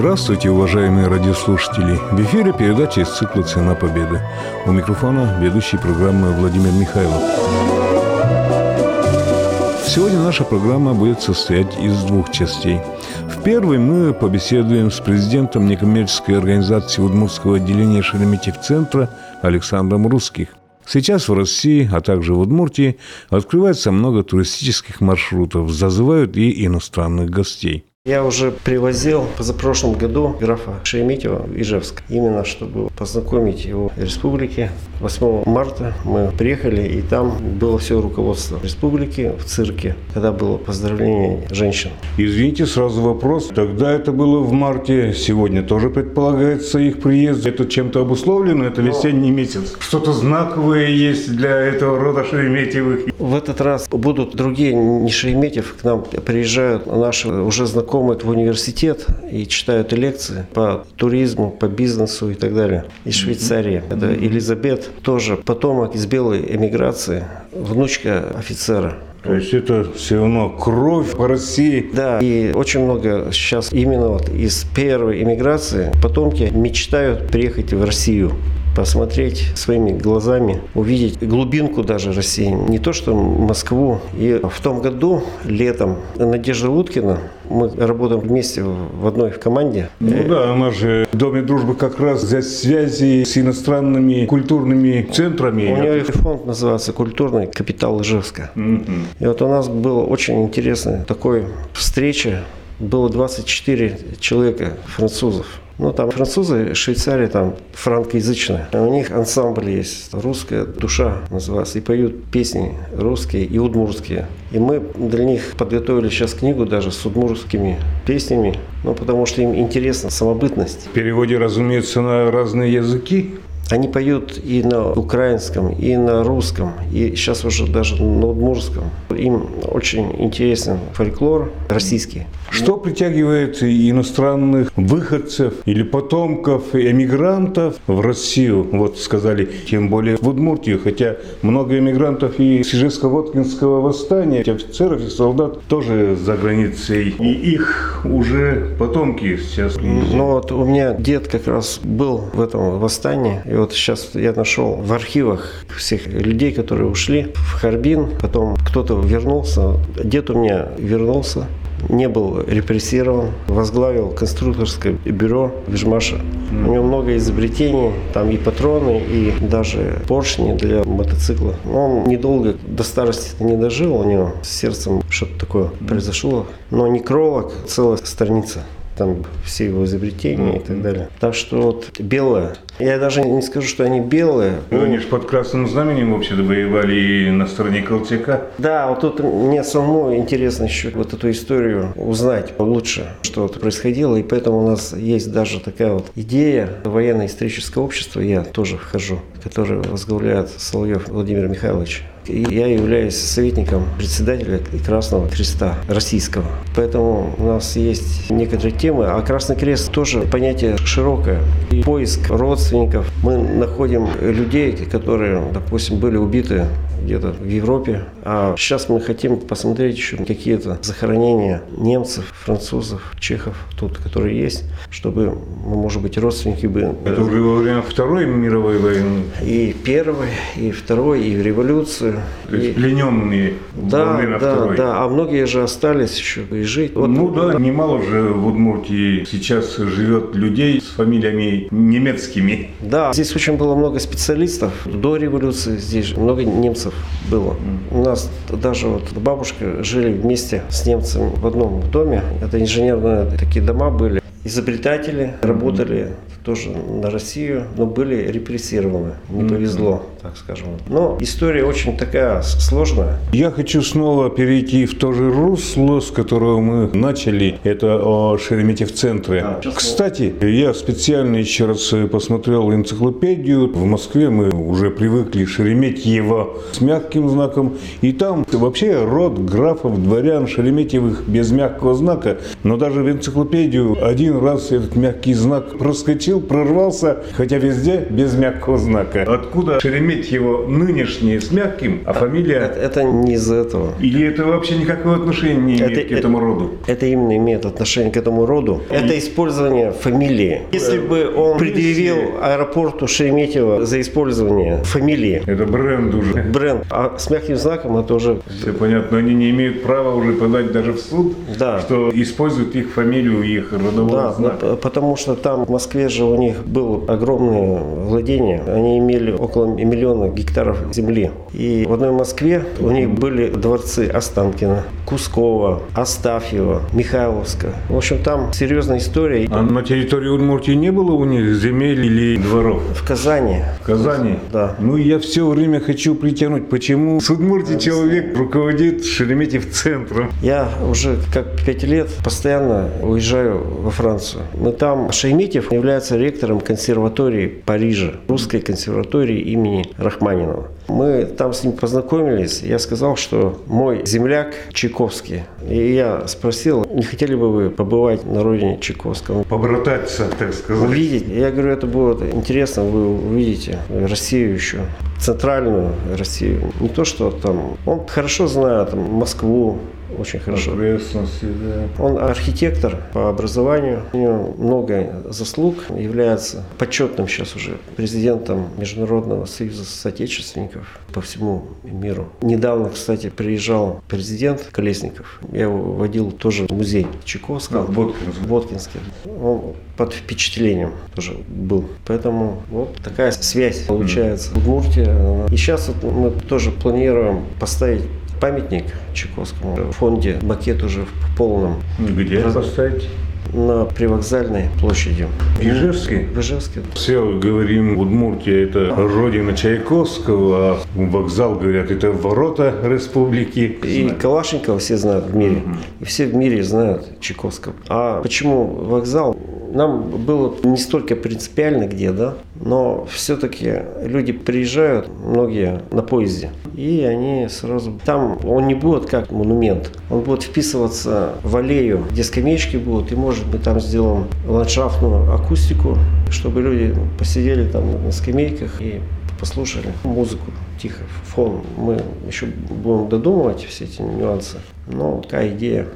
Здравствуйте, уважаемые радиослушатели! В эфире передача из цикла «Цена победы». У микрофона ведущий программы Владимир Михайлов. Сегодня наша программа будет состоять из двух частей. В первой мы побеседуем с президентом некоммерческой организации Удмуртского отделения Шереметьев-центра Александром Русских. Сейчас в России, а также в Удмуртии открывается много туристических маршрутов, зазывают и иностранных гостей. Я уже привозил позапрошлом году графа Шереметьева в Ижевск, именно чтобы познакомить его республике. 8 марта мы приехали, и там было все руководство республики в цирке, когда было поздравление женщин. Извините, сразу вопрос. Тогда это было в марте, сегодня тоже предполагается их приезд. Это чем-то обусловлено? Это весенний месяц? Что-то знаковое есть для этого рода Шереметьевых? В этот раз будут другие, не Шереметьев, к нам приезжают наши уже знакомые знакомые в университет и читают лекции по туризму, по бизнесу и так далее. Из Швейцарии. Это Элизабет, тоже потомок из белой эмиграции, внучка офицера. То есть это все равно кровь по России. Да, и очень много сейчас именно вот из первой эмиграции потомки мечтают приехать в Россию посмотреть своими глазами, увидеть глубинку даже России. Не то, что Москву. И в том году, летом, Надежда Уткина, мы работаем вместе в одной команде. Ну да, она же в Доме дружбы как раз за связи с иностранными культурными центрами. У нее фонд называется «Культурный капитал Ижевска». Угу. И вот у нас была очень интересная такой встреча. Было 24 человека, французов. Ну, там французы, Швейцария, там франкоязычная. У них ансамбль есть, русская душа называется, и поют песни русские и удмурские. И мы для них подготовили сейчас книгу даже с удмурскими песнями, ну, потому что им интересна самобытность. В переводе, разумеется, на разные языки. Они поют и на украинском, и на русском, и сейчас уже даже на удмурском. Им очень интересен фольклор российский. Что притягивает иностранных выходцев или потомков эмигрантов в Россию? Вот сказали, тем более в Удмуртию, хотя много эмигрантов и с Ижевско-Воткинского восстания, офицеров и солдат тоже за границей. И их уже потомки сейчас Ну вот у меня дед как раз был в этом восстании, и вот сейчас я нашел в архивах всех людей, которые ушли в Харбин, потом кто-то вернулся. Дед у меня вернулся, не был репрессирован, возглавил конструкторское бюро Вижмаша. У него много изобретений, там и патроны, и даже поршни для мотоцикла. Он недолго до старости не дожил, у него с сердцем что-то такое произошло. Но некролог, целая страница там все его изобретения и так далее. Так что вот белое. Я даже не скажу, что они белые. Ну, они же под красным знаменем вообще-то воевали и на стороне Колчака. Да, вот тут мне самому интересно еще вот эту историю узнать лучше, что вот происходило. И поэтому у нас есть даже такая вот идея военно-историческое общество, я тоже вхожу, которое возглавляет Соловьев Владимир Михайлович. И я являюсь советником председателя Красного Креста Российского. Поэтому у нас есть некоторые темы. А Красный Крест тоже понятие широкое. И поиск родственников. Мы находим людей, которые, допустим, были убиты где-то в Европе. А сейчас мы хотим посмотреть еще какие-то захоронения немцев, французов, чехов тут, которые есть, чтобы, может быть, родственники бы... Это уже во время Второй мировой войны? И Первой, и Второй, и в революцию. То есть и... плененные да, время да, Второй? Да, а многие же остались еще и жить. Вот, ну да, немало же в Удмуртии сейчас живет людей с фамилиями немецкими. Да, здесь очень было много специалистов. До революции здесь много немцев было. У нас даже вот бабушка жили вместе с немцем в одном доме. Это инженерные такие дома были. Изобретатели работали тоже на Россию, но были репрессированы. Не повезло, так скажем. Но история очень такая сложная. Я хочу снова перейти в то же русло, с которого мы начали. Это о Шереметьев-центре. А, Кстати, я специально еще раз посмотрел энциклопедию. В Москве мы уже привыкли Шереметьево с мягким знаком. И там вообще род графов, дворян Шереметьевых без мягкого знака. Но даже в энциклопедию один раз этот мягкий знак проскочил проскочил, прорвался, хотя везде без мягкого знака. Откуда Шереметьево нынешнее с мягким, а фамилия... Это, это не из-за этого. Или это вообще никакого отношения не имеет Это- к этому роду? Это именно имеет отношение к этому роду. Это использование фамилии. Если бы он предъявил аэропорту Шереметьево за использование фамилии, Это бренд уже. бренд, а с мягким знаком это уже Все понятно, они не имеют права уже подать даже в суд, Да. что используют их фамилию, их родовой Да, знак. потому что там в Москве же у них было огромное владение. Они имели около миллиона гектаров земли. И в одной Москве у них были дворцы Останкина, Кускова, Астафьева, Михайловска. В общем, там серьезная история. А на территории Удмуртии не было у них земель или дворов? В Казани В Казани? Да. Ну, я все время хочу притянуть, почему с Удмуртии человек руководит Шереметьев центром. Я уже как пять лет постоянно уезжаю во Францию. Мы там, Шереметьев является ректором консерватории Парижа, русской консерватории имени Рахманинова. Мы там с ним познакомились. Я сказал, что мой земляк Чайковский. И я спросил, не хотели бы вы побывать на родине Чайковского? Побрататься, так сказать. Увидеть. Я говорю, это будет интересно, вы увидите Россию еще, центральную Россию. Не то, что там... Он хорошо знает там, Москву, очень хорошо. Да. Он архитектор по образованию, у него много заслуг, является почетным сейчас уже президентом Международного союза соотечественников по всему миру. Недавно, кстати, приезжал президент Колесников. Я его водил тоже в музей Чайковского. А, в Боткинске. В Боткинске. Он под впечатлением тоже был. Поэтому вот такая связь получается. Удмуртия. она- И сейчас вот мы тоже планируем поставить памятник Чайковскому в фонде. Макет уже в полном Где Раз- поставить? на привокзальной площади. В Ижевске? В Ижевске. Все говорим, Удмуртия это родина Чайковского, а вокзал, говорят, это ворота республики. И Калашникова все знают в мире. И все в мире знают Чайковского. А почему вокзал? Нам было не столько принципиально где, да, но все-таки люди приезжают, многие на поезде, и они сразу... Там он не будет как монумент, он будет вписываться в аллею, где скамеечки будут, и может быть там сделаем ландшафтную акустику, чтобы люди посидели там на скамейках и послушали музыку тихо, фон. Мы еще будем додумывать все эти нюансы, но такая идея.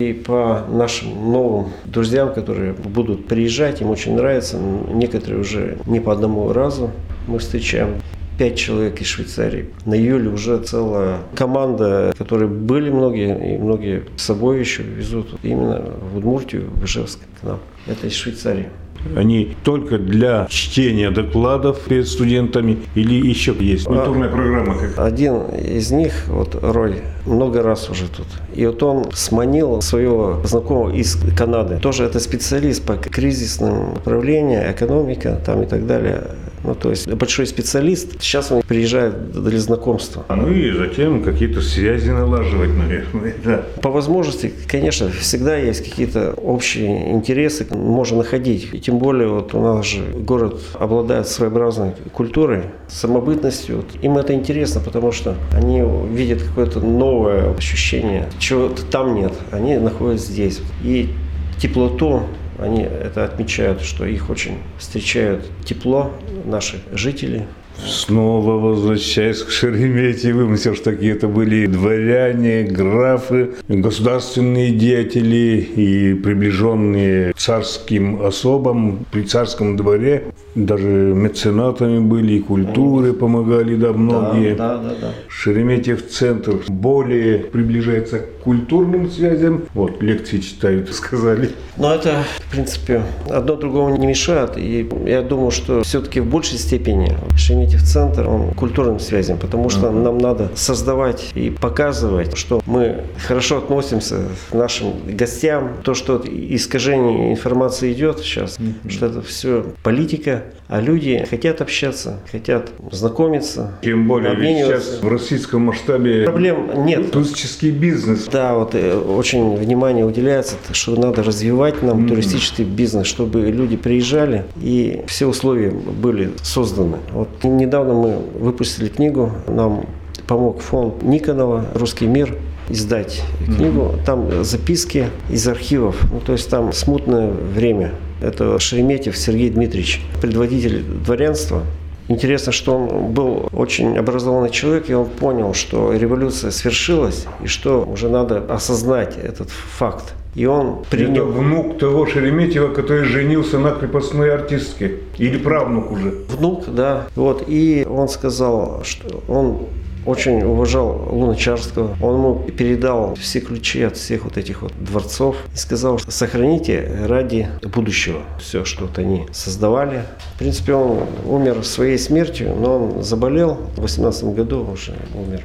И по нашим новым друзьям, которые будут приезжать, им очень нравится. Некоторые уже не по одному разу мы встречаем. Пять человек из Швейцарии. На июле уже целая команда, которые были многие, и многие с собой еще везут именно в Удмуртию, в Ижевск к нам. Это из Швейцарии. Они только для чтения докладов перед студентами или еще есть культурная программа какая Один из них, вот Рой, много раз уже тут. И вот он сманил своего знакомого из Канады. Тоже это специалист по кризисным направлениям, экономика там и так далее. Ну, то есть большой специалист. Сейчас он приезжает для знакомства. Ну и затем какие-то связи налаживать, наверное. Да. По возможности, конечно, всегда есть какие-то общие интересы, можно находить. И тем более вот у нас же город обладает своеобразной культурой, самобытностью. Вот им это интересно, потому что они видят какое-то новое ощущение, чего-то там нет. Они находятся здесь. И теплоту они это отмечают, что их очень встречают тепло наши жители, Снова возвращаясь к Шереметьевым, все же таки это были дворяне, графы, государственные деятели и приближенные царским особам при царском дворе. Даже меценатами были, и культуры помогали, да, многие. Да, да, да. Шереметьев центр более приближается к культурным связям. Вот, лекции читают, сказали. Но это, в принципе, одно другому не мешает. И я думаю, что все-таки в большей степени Шереметьев центр, он культурным связям, потому что нам надо создавать и показывать, что мы хорошо относимся к нашим гостям. То, что искажение информации идет сейчас, что это все политика, а люди хотят общаться, хотят знакомиться, Тем более, сейчас в российском масштабе Проблем нет. туристический бизнес. Да, вот э, очень внимание уделяется, что надо развивать нам туристический бизнес, чтобы люди приезжали и все условия были созданы. Вот недавно мы выпустили книгу, нам помог фонд Никонова «Русский мир» издать книгу. Там записки из архивов, ну, то есть там смутное время. Это Шереметьев Сергей Дмитриевич, предводитель дворянства. Интересно, что он был очень образованный человек, и он понял, что революция свершилась, и что уже надо осознать этот факт. И он принял... Это внук того Шереметьева, который женился на крепостной артистке. Или правнук уже. Внук, да. Вот. И он сказал, что он очень уважал Луначарского. Он ему передал все ключи от всех вот этих вот дворцов и сказал, что сохраните ради будущего все, что вот они создавали. В принципе, он умер своей смертью, но он заболел в 18 году уже умер.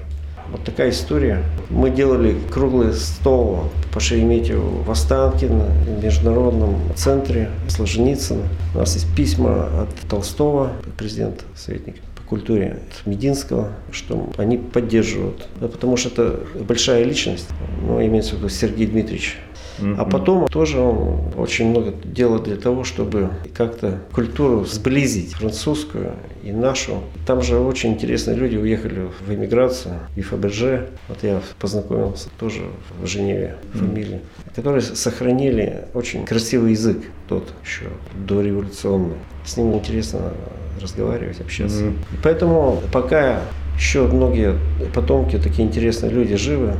Вот такая история. Мы делали круглый стол по Шереметьеву в Останкино, в Международном центре Солженицына. У нас есть письма от Толстого, президента советника культуре Мединского, что они поддерживают. Потому что это большая личность, ну, имеется в виду Сергей Дмитриевич. Mm-hmm. А потом тоже он очень много делал для того, чтобы как-то культуру сблизить, французскую и нашу. Там же очень интересные люди уехали в эмиграцию, и Фаберже, вот я познакомился тоже в Женеве, фамилии, mm-hmm. которые сохранили очень красивый язык, тот еще дореволюционный. С ним интересно разговаривать, общаться. Mm-hmm. Поэтому пока еще многие потомки, такие интересные люди живы,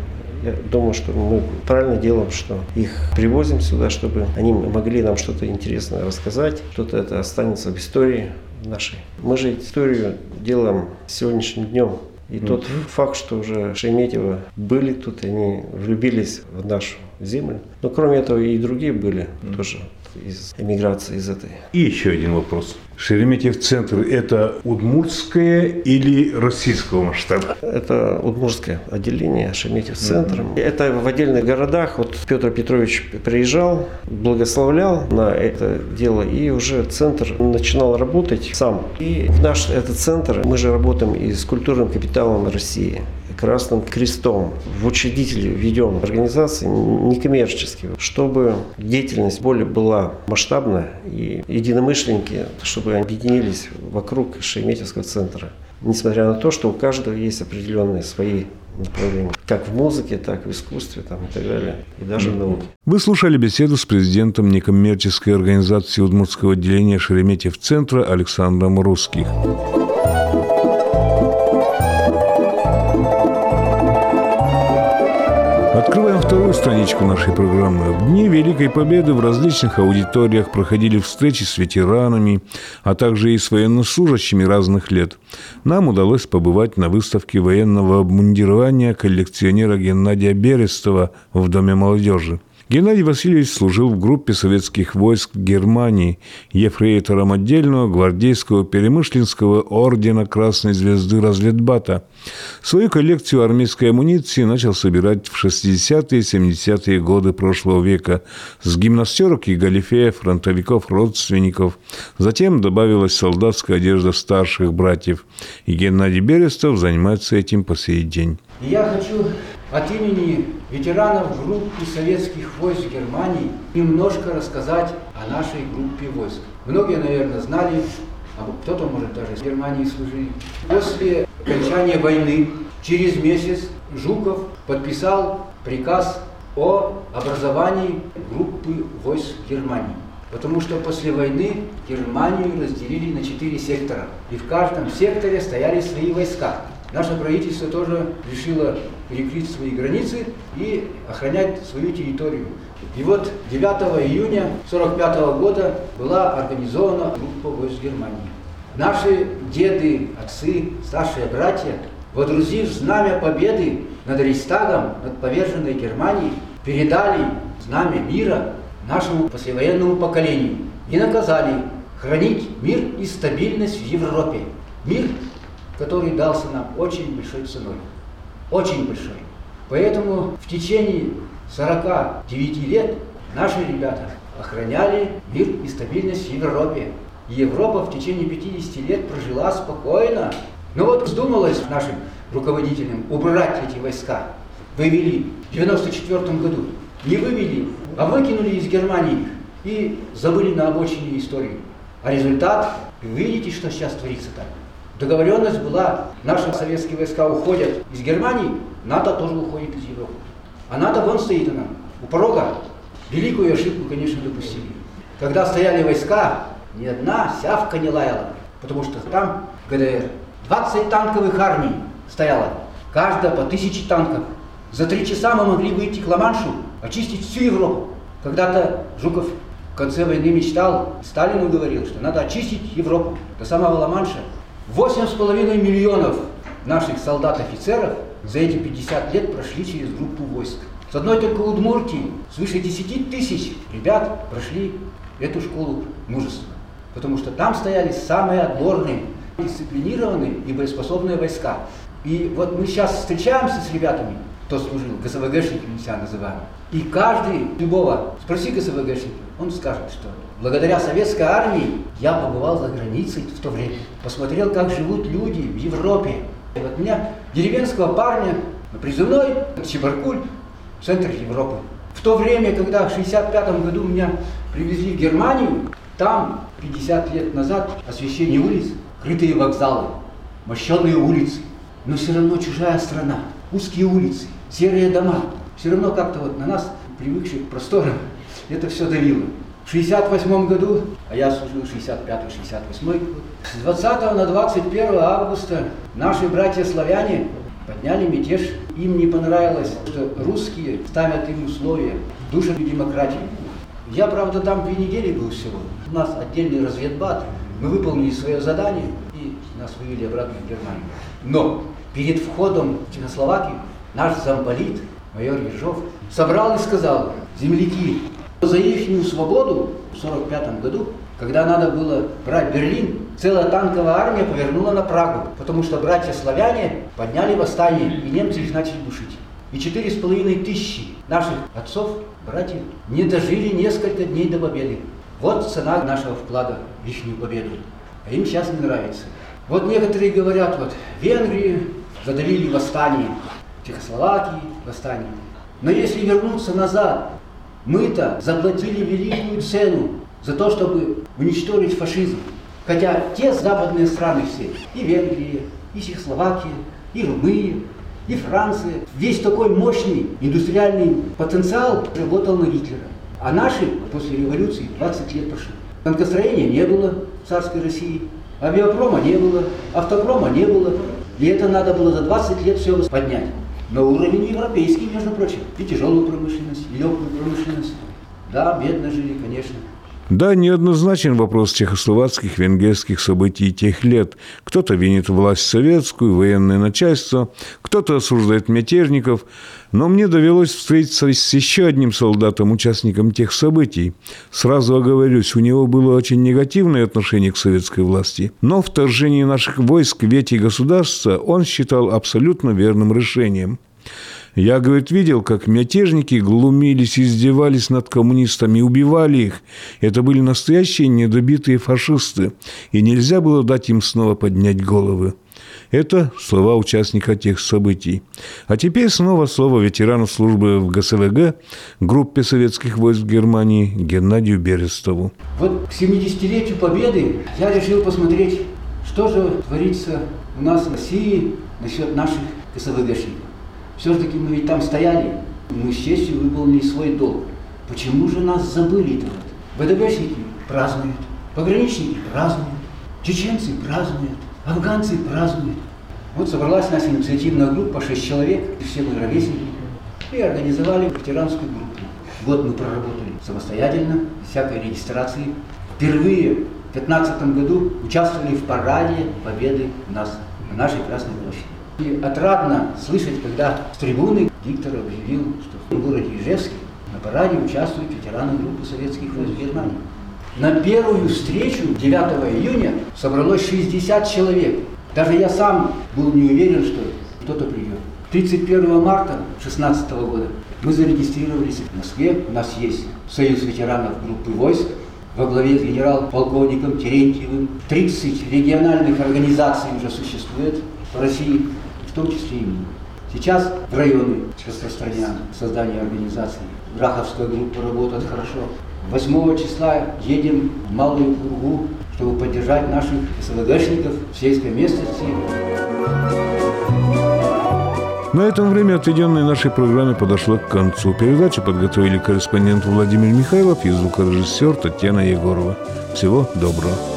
я думаю, что мы правильно делаем, что их привозим сюда, чтобы они могли нам что-то интересное рассказать, что-то это останется в истории нашей. Мы же историю делаем сегодняшним днем. И mm-hmm. тот факт, что уже Шереметьево были тут, они влюбились в нашу землю. Но кроме этого и другие были mm-hmm. тоже из эмиграции из этой. И еще один вопрос. Шереметьев центр – это удмуртское или российского масштаба? Это удмуртское отделение Шереметьев центр. Mm-hmm. Это в отдельных городах. Вот Петр Петрович приезжал, благословлял на это дело, и уже центр начинал работать сам. И в наш этот центр мы же работаем и с культурным капиталом России. Красным Крестом. В учредители ведем организации некоммерческие, чтобы деятельность более была масштабная и единомышленники, чтобы объединились вокруг Шереметьевского центра. Несмотря на то, что у каждого есть определенные свои направления, как в музыке, так и в искусстве там, и так далее, и даже в науке. Вы слушали беседу с президентом некоммерческой организации Удмуртского отделения Шереметьев-центра Александром Русских. Страничку нашей программы. В дни Великой Победы в различных аудиториях проходили встречи с ветеранами, а также и с военнослужащими разных лет. Нам удалось побывать на выставке военного обмундирования коллекционера Геннадия Берестова в Доме молодежи. Геннадий Васильевич служил в группе советских войск Германии, ефрейтором отдельного гвардейского Перемышлинского ордена Красной Звезды Разведбата. Свою коллекцию армейской амуниции начал собирать в 60-е и 70-е годы прошлого века с гимнастерок и галифея фронтовиков родственников. Затем добавилась солдатская одежда старших братьев. И Геннадий Берестов занимается этим по сей день. Я хочу от имени ветеранов группы советских войск Германии немножко рассказать о нашей группе войск. Многие, наверное, знали, а кто-то, может, даже в Германии служили. После окончания войны, через месяц, Жуков подписал приказ о образовании группы войск Германии. Потому что после войны Германию разделили на четыре сектора. И в каждом секторе стояли свои войска. Наше правительство тоже решило перекрыть свои границы и охранять свою территорию. И вот 9 июня 1945 года была организована группа войск Германии. Наши деды, отцы, старшие братья, водрузив знамя победы над Рейстагом, над поверженной Германией, передали знамя мира нашему послевоенному поколению и наказали хранить мир и стабильность в Европе. Мир который дался нам очень большой ценой. Очень большой. Поэтому в течение 49 лет наши ребята охраняли мир и стабильность в Европе. Европа в течение 50 лет прожила спокойно. Но вот вздумалось нашим руководителям убрать эти войска. Вывели в 94 году. Не вывели, а выкинули из Германии и забыли на обочине историю. А результат, видите, что сейчас творится там. Договоренность была, наши советские войска уходят из Германии, НАТО тоже уходит из Европы. А НАТО вон стоит она, у порога. Великую ошибку, конечно, допустили. Когда стояли войска, ни одна сявка не лаяла. Потому что там ГДР 20 танковых армий стояло, каждая по тысяче танков. За три часа мы могли выйти к Ла-Маншу, очистить всю Европу. Когда-то Жуков в конце войны мечтал, Сталину говорил, что надо очистить Европу до самого Ла-Манша. Восемь с половиной миллионов наших солдат-офицеров за эти 50 лет прошли через группу войск. С одной только Удмуртии свыше 10 тысяч ребят прошли эту школу мужества. Потому что там стояли самые отборные, дисциплинированные и боеспособные войска. И вот мы сейчас встречаемся с ребятами, кто служил, ГСВГшниками себя называем. И каждый, любого, спроси ГСВГшника, он скажет, что благодаря советской армии я побывал за границей в то время. Посмотрел, как живут люди в Европе. И вот меня, деревенского парня, призывной, Чебаркуль, центр Европы. В то время, когда в 1965 году меня привезли в Германию, там 50 лет назад освещение улиц, крытые вокзалы, мощенные улицы, но все равно чужая страна, узкие улицы, серые дома. Все равно как-то вот на нас, привыкших к просторам, это все давило. В 68 году, а я служил 65-68 год, с 20 на 21 августа наши братья-славяне подняли мятеж. Им не понравилось, что русские ставят им условия, душат демократию. Я, правда, там две недели был всего. У нас отдельный разведбат. Мы выполнили свое задание и нас вывели обратно в Германию. Но перед входом в Чехословакию наш замполит, майор Ежов, собрал и сказал, земляки, за их свободу в 1945 году, когда надо было брать Берлин, целая танковая армия повернула на Прагу, потому что братья-славяне подняли восстание, и немцы их начали душить. И четыре с половиной тысячи наших отцов, братьев, не дожили несколько дней до победы. Вот цена нашего вклада в их победу. А им сейчас не нравится. Вот некоторые говорят, вот Венгрии задавили восстание, Чехословакии восстание. Но если вернуться назад, мы-то заплатили великую цену за то, чтобы уничтожить фашизм. Хотя те западные страны все, и Венгрия, и Чехословакия, и Румыния, и Франция, весь такой мощный индустриальный потенциал работал на Гитлера. А наши после революции 20 лет прошли. Танкостроения не было в царской России, авиапрома не было, автопрома не было. И это надо было за 20 лет все поднять. На уровень европейский, между прочим. И тяжелую промышленность, и легкую промышленность. Да, бедно жили, конечно. Да, неоднозначен вопрос чехословацких, венгерских событий тех лет. Кто-то винит власть советскую, военное начальство, кто-то осуждает мятежников. Но мне довелось встретиться с еще одним солдатом, участником тех событий. Сразу оговорюсь, у него было очень негативное отношение к советской власти. Но вторжение наших войск в эти государства он считал абсолютно верным решением. Я, говорит, видел, как мятежники глумились, издевались над коммунистами, убивали их. Это были настоящие недобитые фашисты, и нельзя было дать им снова поднять головы. Это слова участника тех событий. А теперь снова слово ветерана службы в ГСВГ, группе советских войск Германии Геннадию Берестову. Вот к 70-летию Победы я решил посмотреть, что же творится у нас в России насчет наших ГСВГшников. Все-таки мы ведь там стояли, мы с честью выполнили свой долг. Почему же нас забыли-то? ВДВшники празднуют, пограничники празднуют, чеченцы празднуют, афганцы празднуют. Вот собралась наша инициативная группа, шесть человек, все мы ровесники, и организовали ветеранскую группу. Год мы проработали самостоятельно, без всякой регистрации. Впервые в 2015 году участвовали в параде победы нас на нашей Красной площади. И отрадно слышать, когда с трибуны диктор объявил, что в городе Ижевске на параде участвуют ветераны группы советских войск Германии. На первую встречу 9 июня собралось 60 человек. Даже я сам был не уверен, что кто-то придет. 31 марта 2016 года мы зарегистрировались в Москве. У нас есть Союз ветеранов группы войск во главе с генерал-полковником Терентьевым. 30 региональных организаций уже существует в России в том числе и мы. Сейчас в районе распространено создание организации. Раховская группа работает хорошо. 8 числа едем в Малую Кургу, чтобы поддержать наших СВГшников в сельской местности. На этом время, отведенное нашей программе, подошло к концу. Передачу подготовили корреспондент Владимир Михайлов и звукорежиссер Татьяна Егорова. Всего доброго.